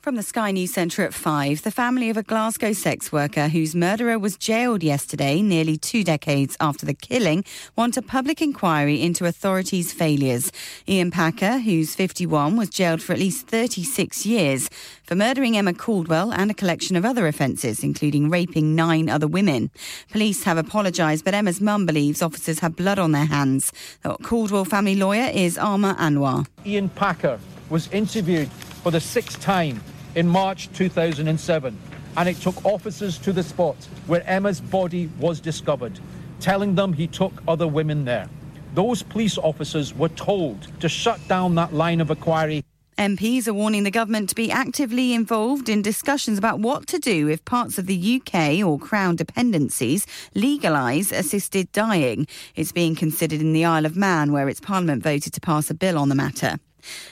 From the Sky News Centre at 5, the family of a Glasgow sex worker whose murderer was jailed yesterday, nearly two decades after the killing, want a public inquiry into authorities' failures. Ian Packer, who's 51, was jailed for at least 36 years for murdering Emma Caldwell and a collection of other offences, including raping nine other women. Police have apologised, but Emma's mum believes officers have blood on their hands. The Caldwell family lawyer is Arma Anwar. Ian Packer was interviewed for the sixth time in March 2007, and it took officers to the spot where Emma's body was discovered, telling them he took other women there. Those police officers were told to shut down that line of inquiry. MPs are warning the government to be actively involved in discussions about what to do if parts of the UK or Crown dependencies legalise assisted dying. It's being considered in the Isle of Man, where its Parliament voted to pass a bill on the matter.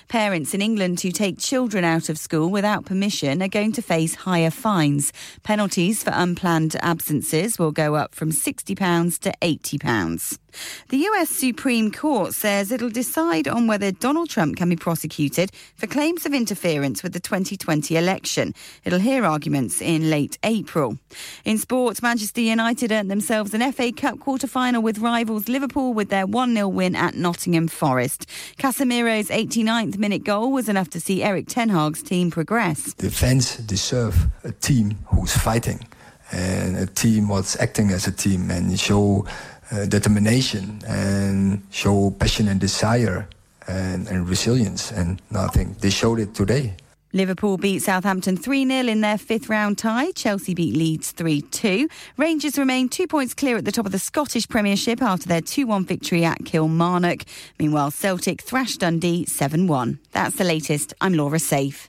Parents in England who take children out of school without permission are going to face higher fines. Penalties for unplanned absences will go up from £60 to £80. The US Supreme Court says it'll decide on whether Donald Trump can be prosecuted for claims of interference with the 2020 election. It'll hear arguments in late April. In sport, Manchester United earned themselves an FA Cup quarter-final with rivals Liverpool with their 1-0 win at Nottingham Forest. Casemiro's 89th minute goal was enough to see Erik Ten Hag's team progress. The fans deserve a team who's fighting and a team what's acting as a team and show uh, determination and show passion and desire and, and resilience. And I think they showed it today. Liverpool beat Southampton 3 0 in their fifth round tie. Chelsea beat Leeds 3 2. Rangers remain two points clear at the top of the Scottish Premiership after their 2 1 victory at Kilmarnock. Meanwhile, Celtic thrashed Dundee 7 1. That's the latest. I'm Laura Safe.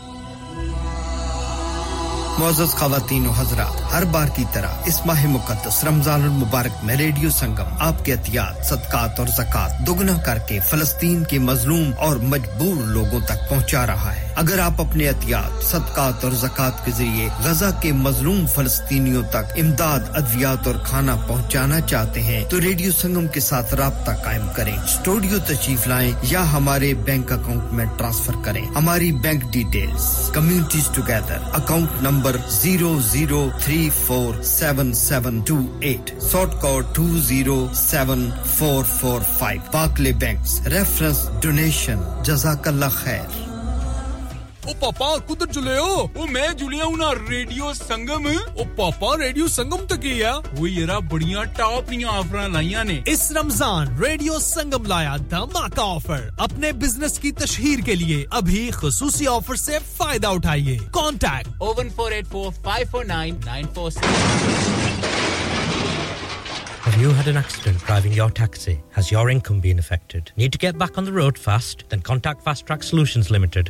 Moz खातन हजरा हर बार की तरह इस माह मुकदस रमज़ान मुबारक में radio संगम, आपके एहतियात, सदकात और जक़ात दोगुना करके फलस्तीन के मजलूम और मजबूर लोगों तक पहुँचा रहा है। अगर आप अपने एहतियात, सदकात और जक़ात के ज़रिए गजा के मजलूम फलस्तीनियों तक इमदाद, अद्वियात और खाना पहुंचाना चाहते हैं तो रेडियो संगम के साथ रबता कायम करें। स्टूडियो तशरीफ़ लाएँ या हमारे बैंक अकाउंट में ट्रांसफ़र करें। हमारी bank details, communities together, account number zero zero three four seven seven two eight sort code two zero seven four four five Barclays bank reference donation जजाकल्ला खैर ओ पापा कुदर जुले हो? ओ मैं जुलिया हूँ ना रेडियो संगम। ओ पापा रेडियो संगम तक ही है। वो येरा बढ़िया टॉप नी ऑफ़र लाइया ने। इस रमज़ान रेडियो संगम लाया धमाका ऑफ़र अपने बिज़नेस की तशहीर के लिए अभी खसूसी ऑफ़र से फ़ायदा उठाइए। Contact O one four eight four five four nine nine four six Have you had an accident driving your taxi? Has your income been affected? Need to get back on the road fast? Then contact Fast Track Solutions Limited,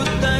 would they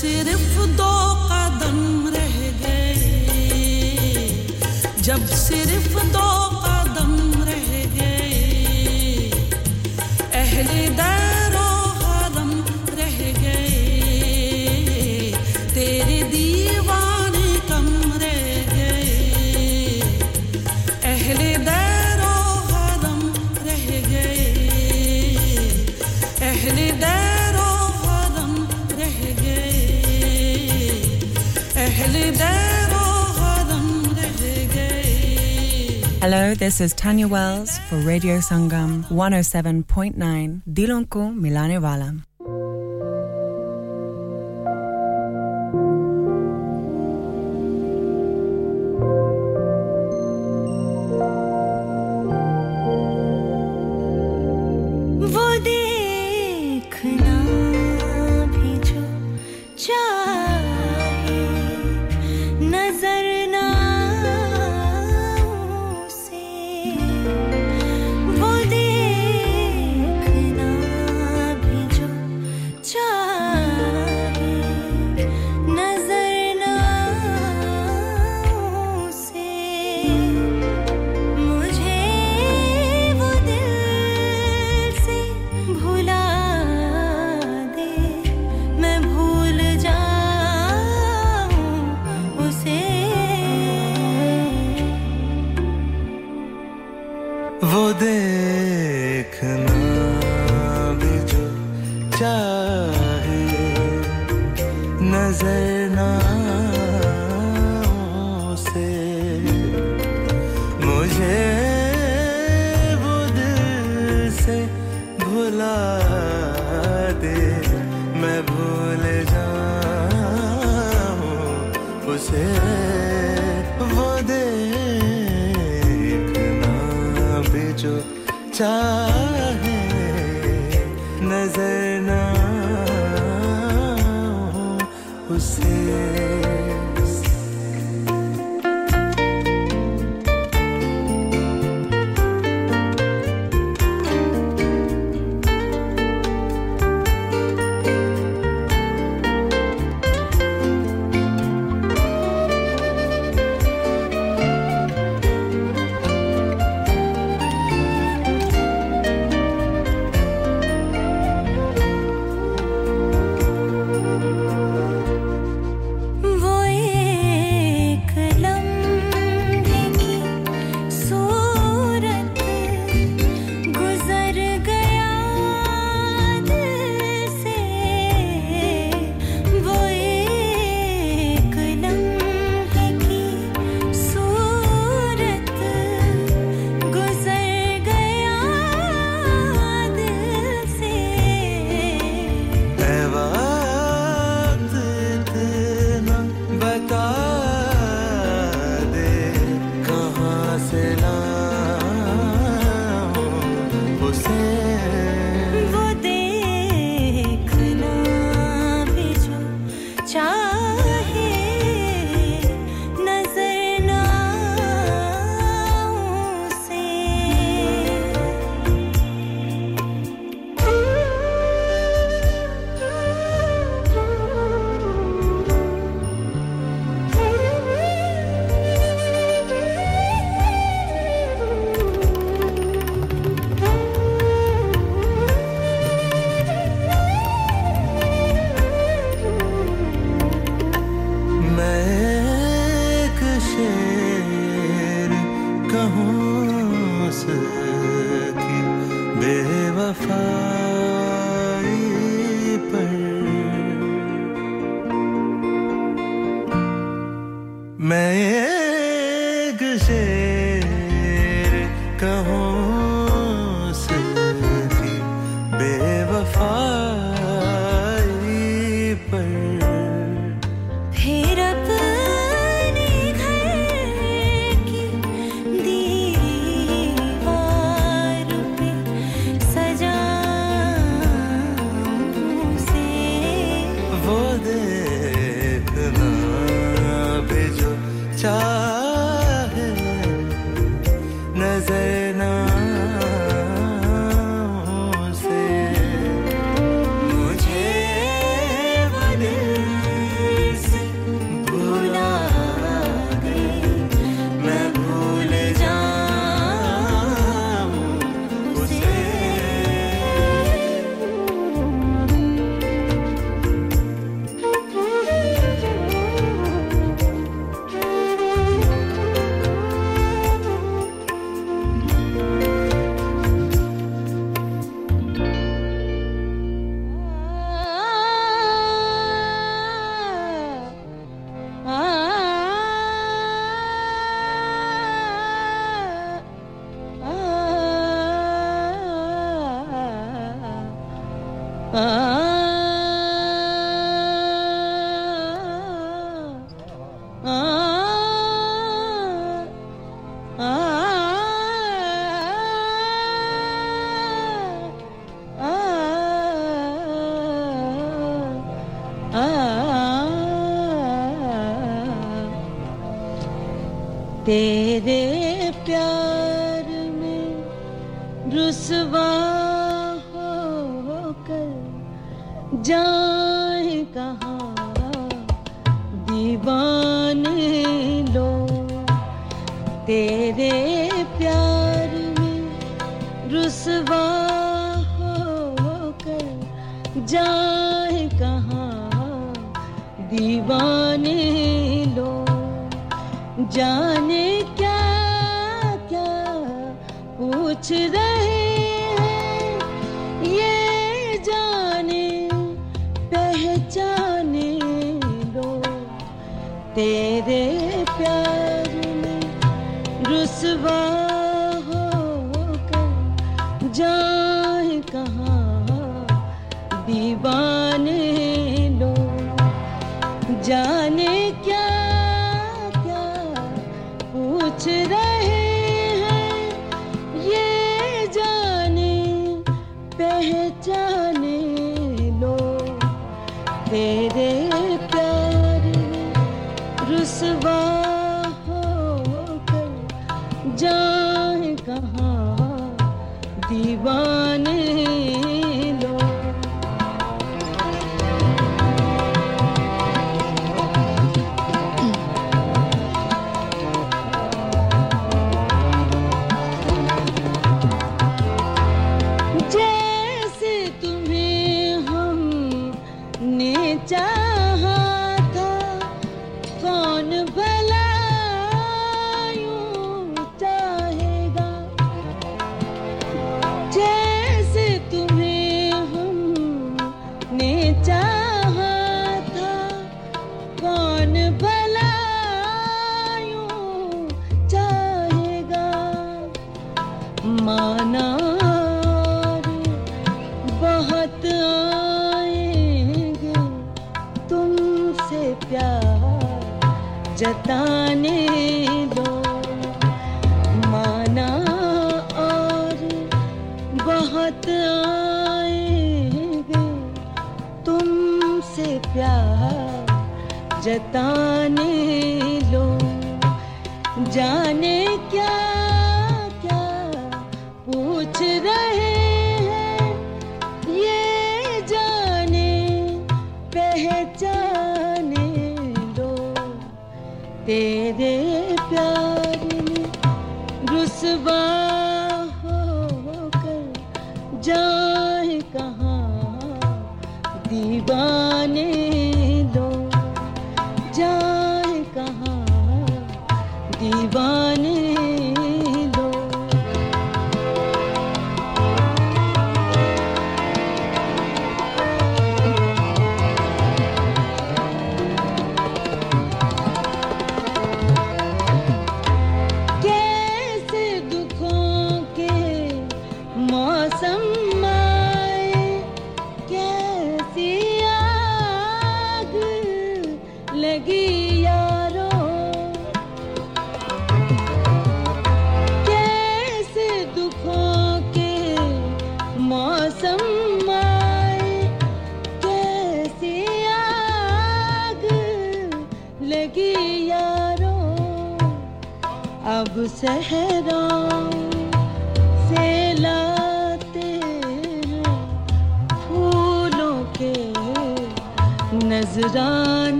सिर्फ़ दो कदम रह गए। जब सिर्फ़ दो This is Tanya Wells for Radio Sangam 107.9 Dilon milane wala. जो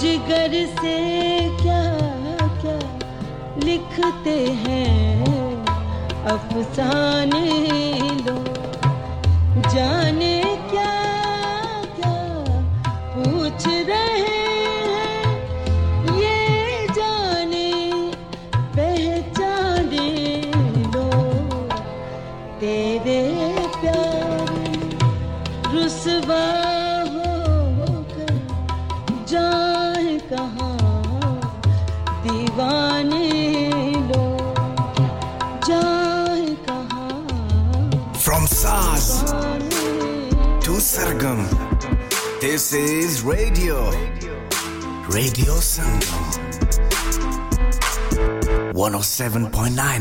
जिगर से क्या क्या लिखते हैं? अफसाने लो जाने 107.9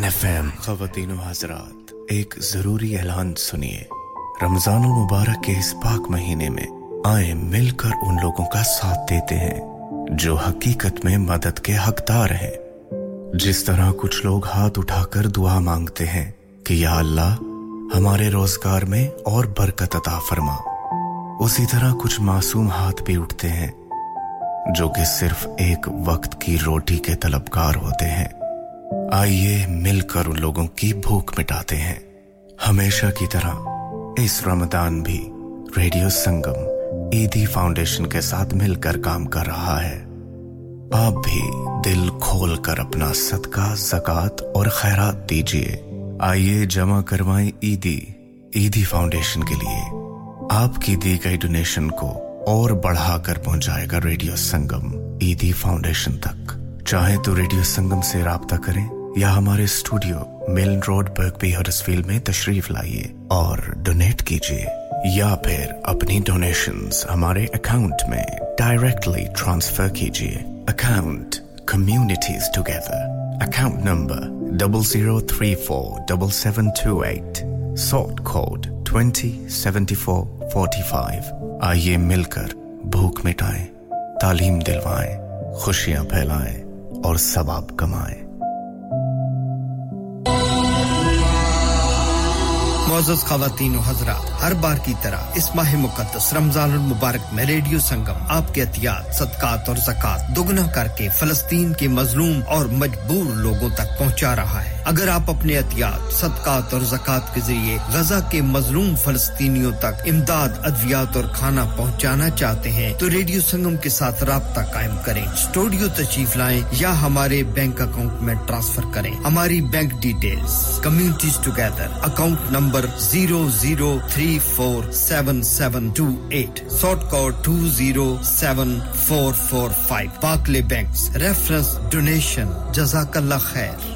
FM खवतिन हजरात, एक ज़रूरी ऐलान सुनिए। रमज़ान मुबारक के इस पाक महीने में आए मिलकर उन लोगों का साथ देते हैं, जो हकीकत में मदद के हकदार हैं। जिस तरह कुछ लोग हाथ उठाकर दुआ मांगते हैं कि या अल्लाह, हमारे रोज़गार में और बरकत अता फरमा। उसी तरह कुछ मासूम हाथ भी उठते हैं, जो कि सिर्फ़ एक वक्त की रोटी के तलबकार होते हैं। आइए मिलकर उन लोगों की भूख मिटाते हैं। हमेशा की तरह इस रमदान भी रेडियो संगम, ईदी फाउंडेशन के साथ मिलकर काम कर रहा है। आप भी दिल खोल कर अपना सदका, जक़ात और खैरात दीजिए। आइए जमा करवाएँ ईदी ईदी फाउंडेशन के लिए। आपकी दी गई डोनेशन को और बढ़ाकर पहुंचाएगा रेडियो संगम ईदी फाउंडेशन तक। चाहे तो रेडियो संगम से रहा करें, या हमारे स्टूडियो मिलन रोड बर्गबी हरसफील्ड में तशरीफ़ लाइए और डोनेट कीजिए। या फिर अपनी डोनेशंस हमारे अकाउंट में डायरेक्टली ट्रांसफ़र कीजिए। Account communities together account number double zero three four double seven two eight sort code twenty seventy four forty five आइए मिलकर भूख मिटाएँ तालीम दिलवाएँ खुशियाँ फैलाएँ और सवाब कमाएँ मोजस खातन हजरा हर बार की तरह इस माह मुकदस रमज़ान मुबारक में रेडियो संगम आपके एहतियात सदकात और जक़ात दोगुना करके फलस्तीन के मजलूम और मजबूर लोगों तक पहुँचा रहा है अगर आप अपने एहतियात, सदकात और जक़ात के ज़रिए गजा के मजलूम फलस्तीनियों तक इमदाद, अद्वियात और खाना पहुँचाना चाहते हैं तो रेडियो संगम के साथ रबता कायम करें। स्टूडियो तशीफ लाएँ या हमारे बैंक अकाउंट में ट्रांसफ़र करें। हमारी bank details, communities together, account number zero zero three four seven seven two eight sort code two zero seven four four five. Barclays bank reference donation जजाकल्ला खैर।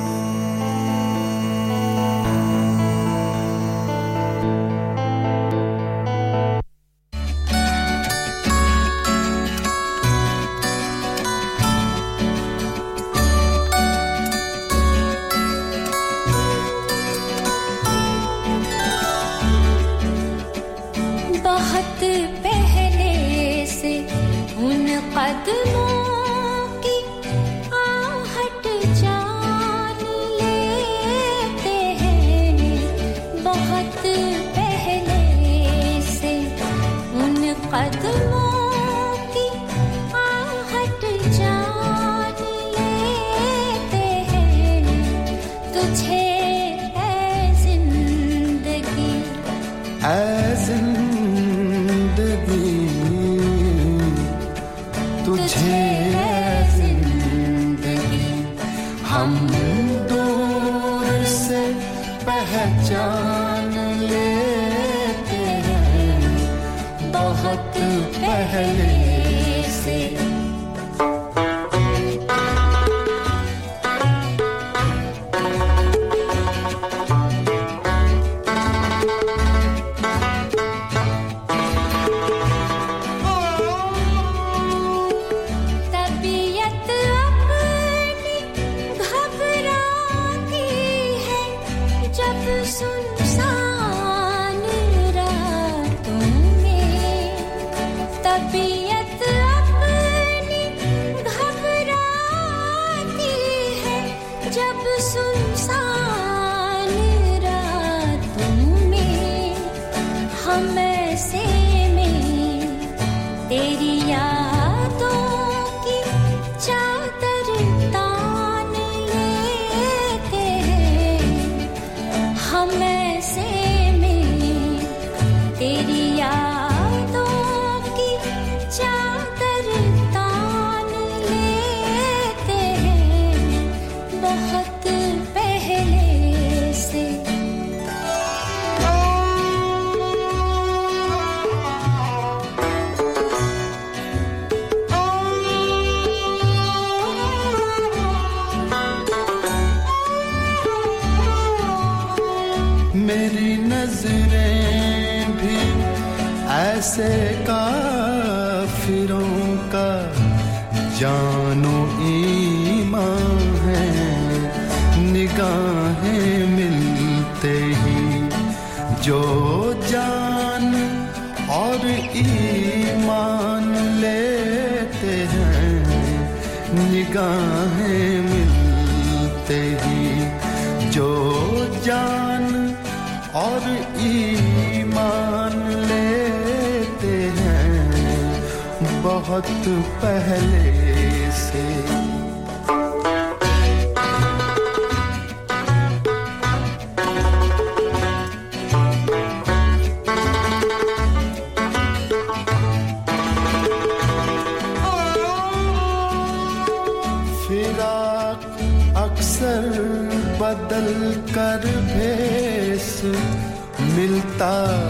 जानो ईमा है, निगाहें मिलते ही। जो जान और ईमान लेते हैं, निगाहें मिलते ही। जो जान और ईमान लेते हैं, बहुत पहले tá.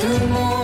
tout le monde.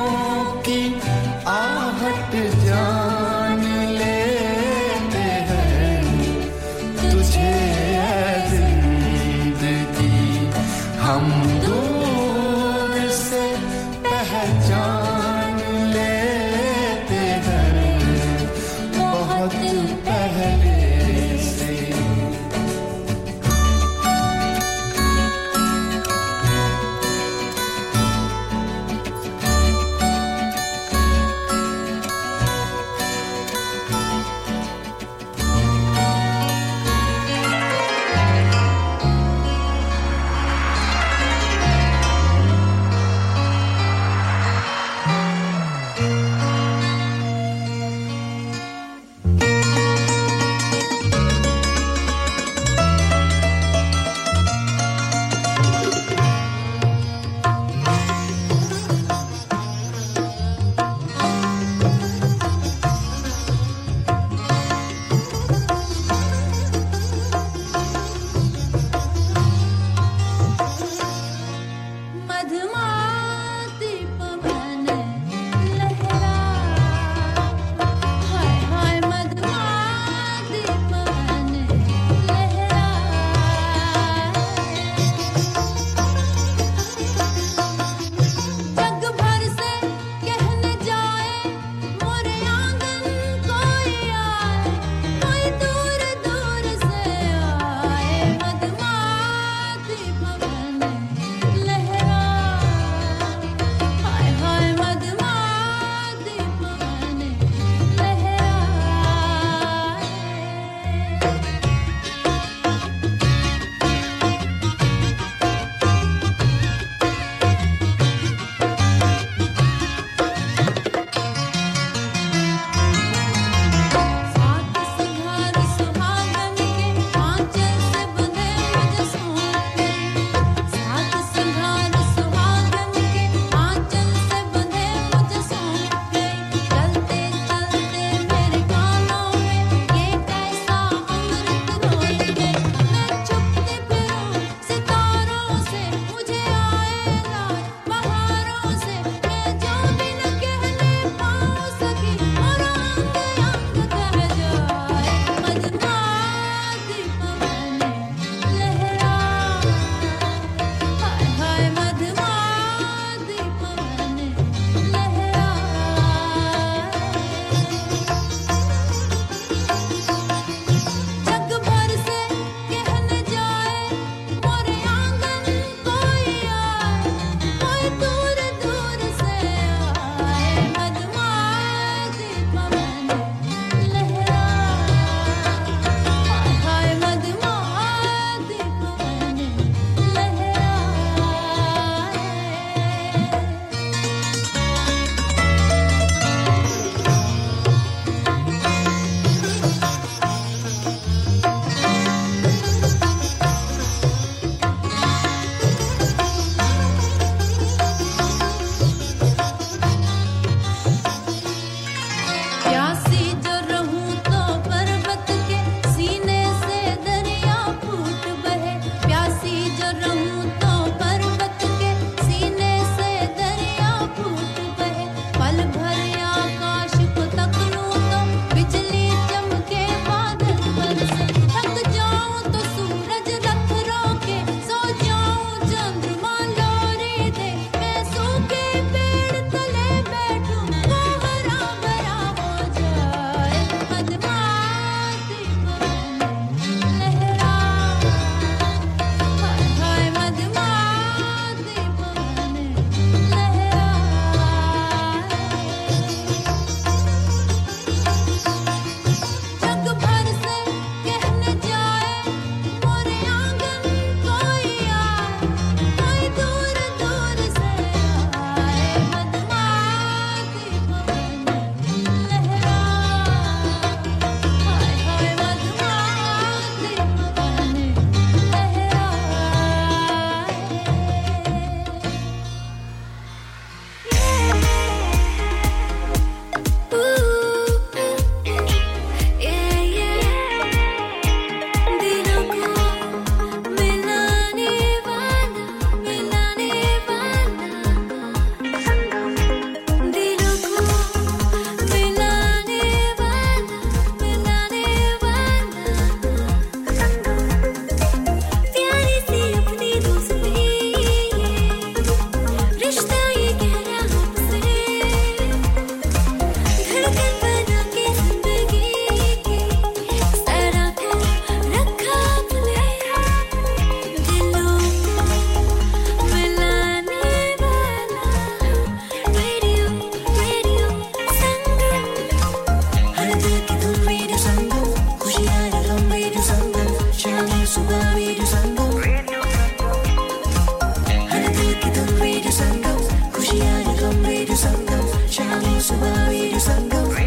你是哪里的山歌？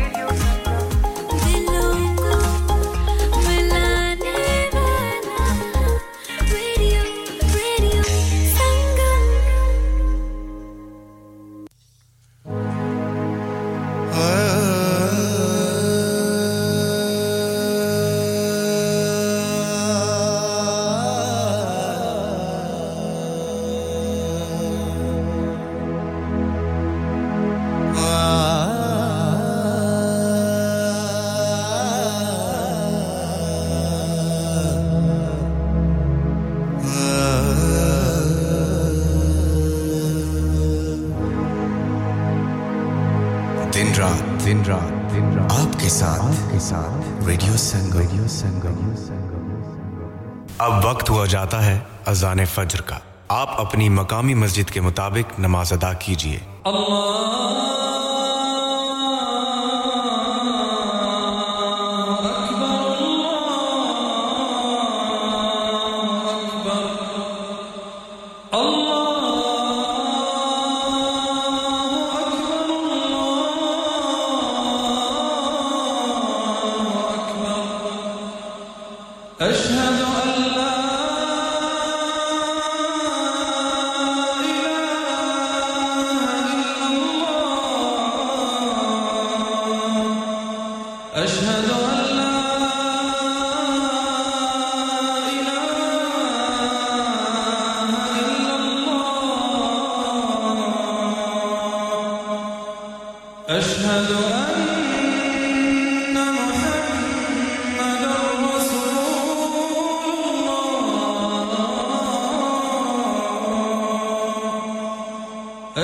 जाता है अजान फज्र का। आप अपनी मकामी मस्जिद के मुताबिक नमाज़ अदा कीजिए। अल्लाह।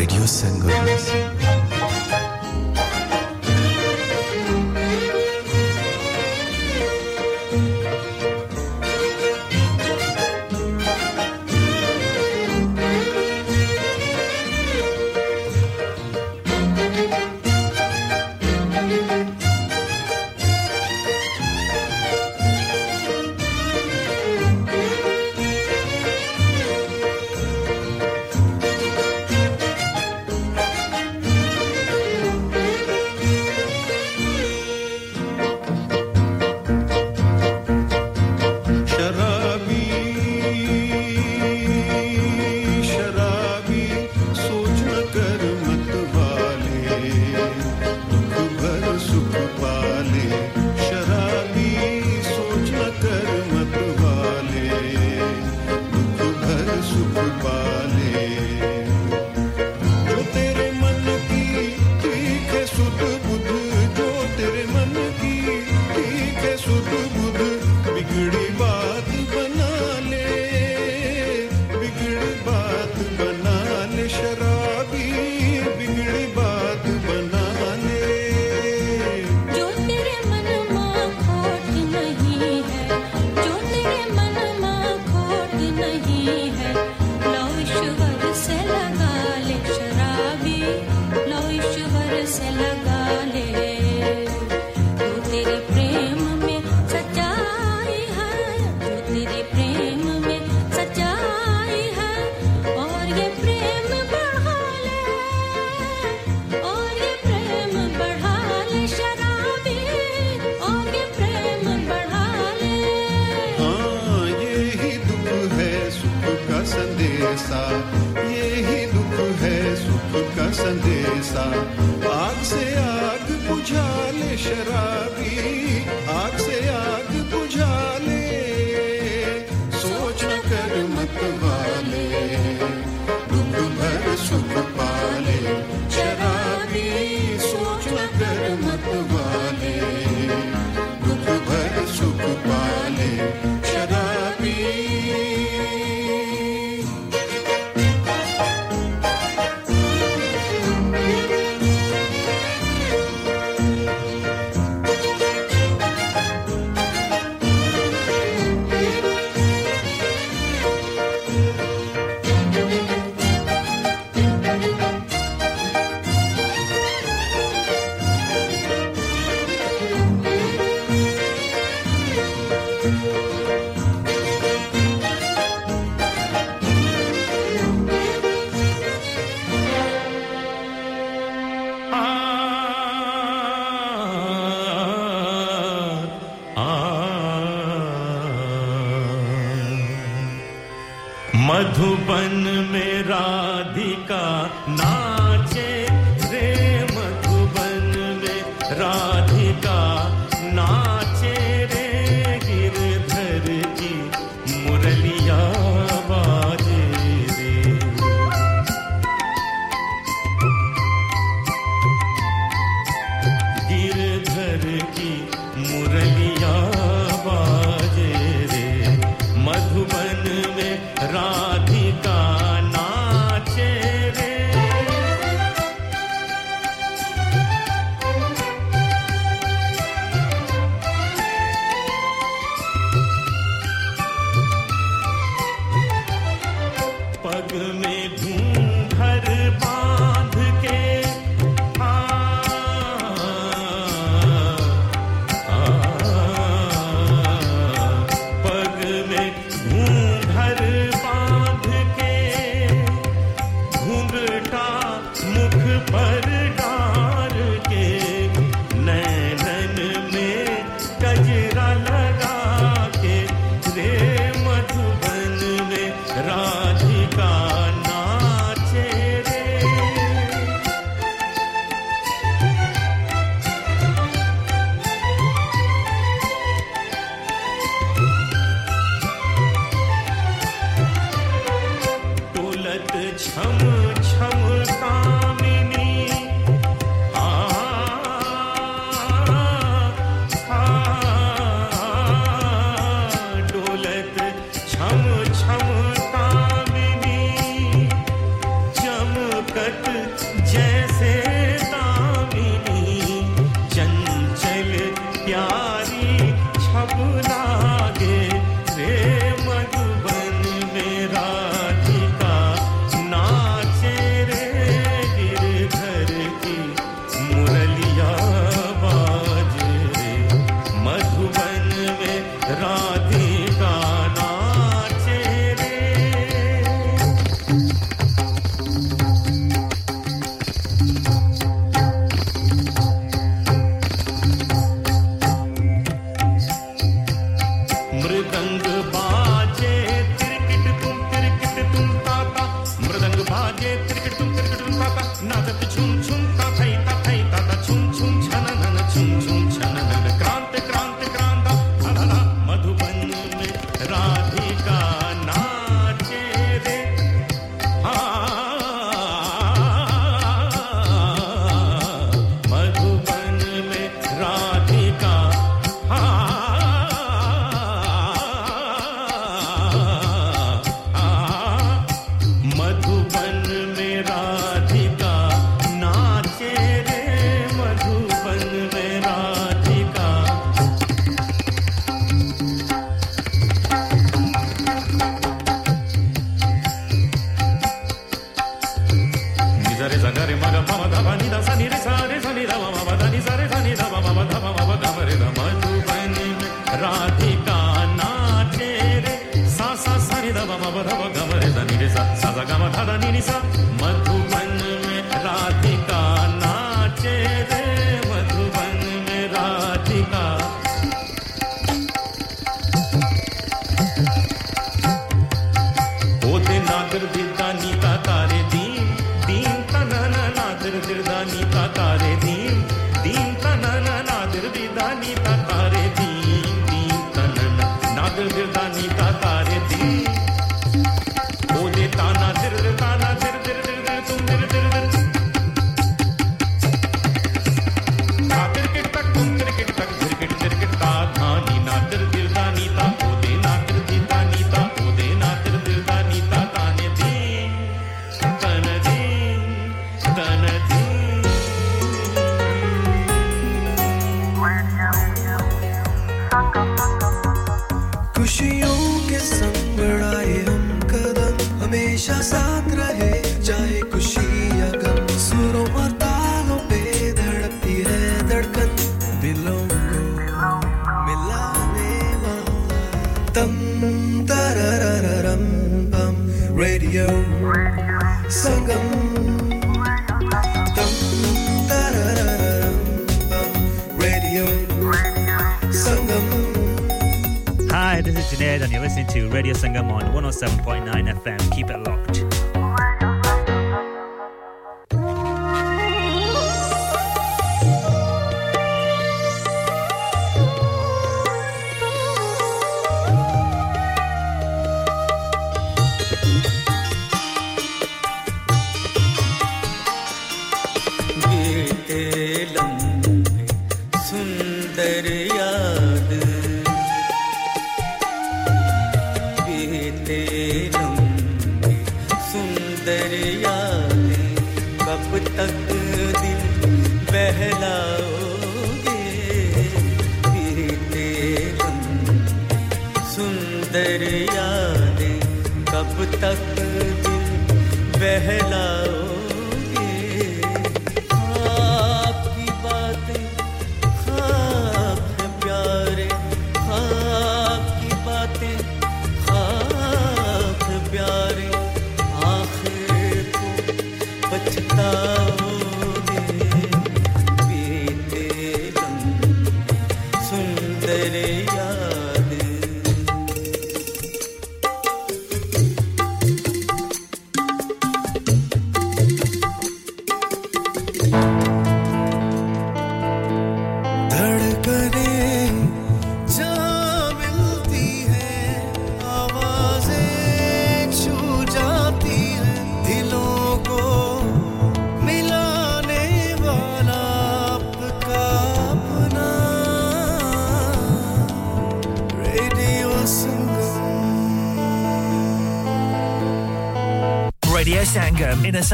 Radio Sangam.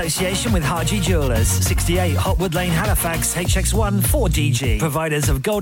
association with Harji Jewelers, 68 Hotwood Lane, Halifax, HX1 4DG, providers of golden.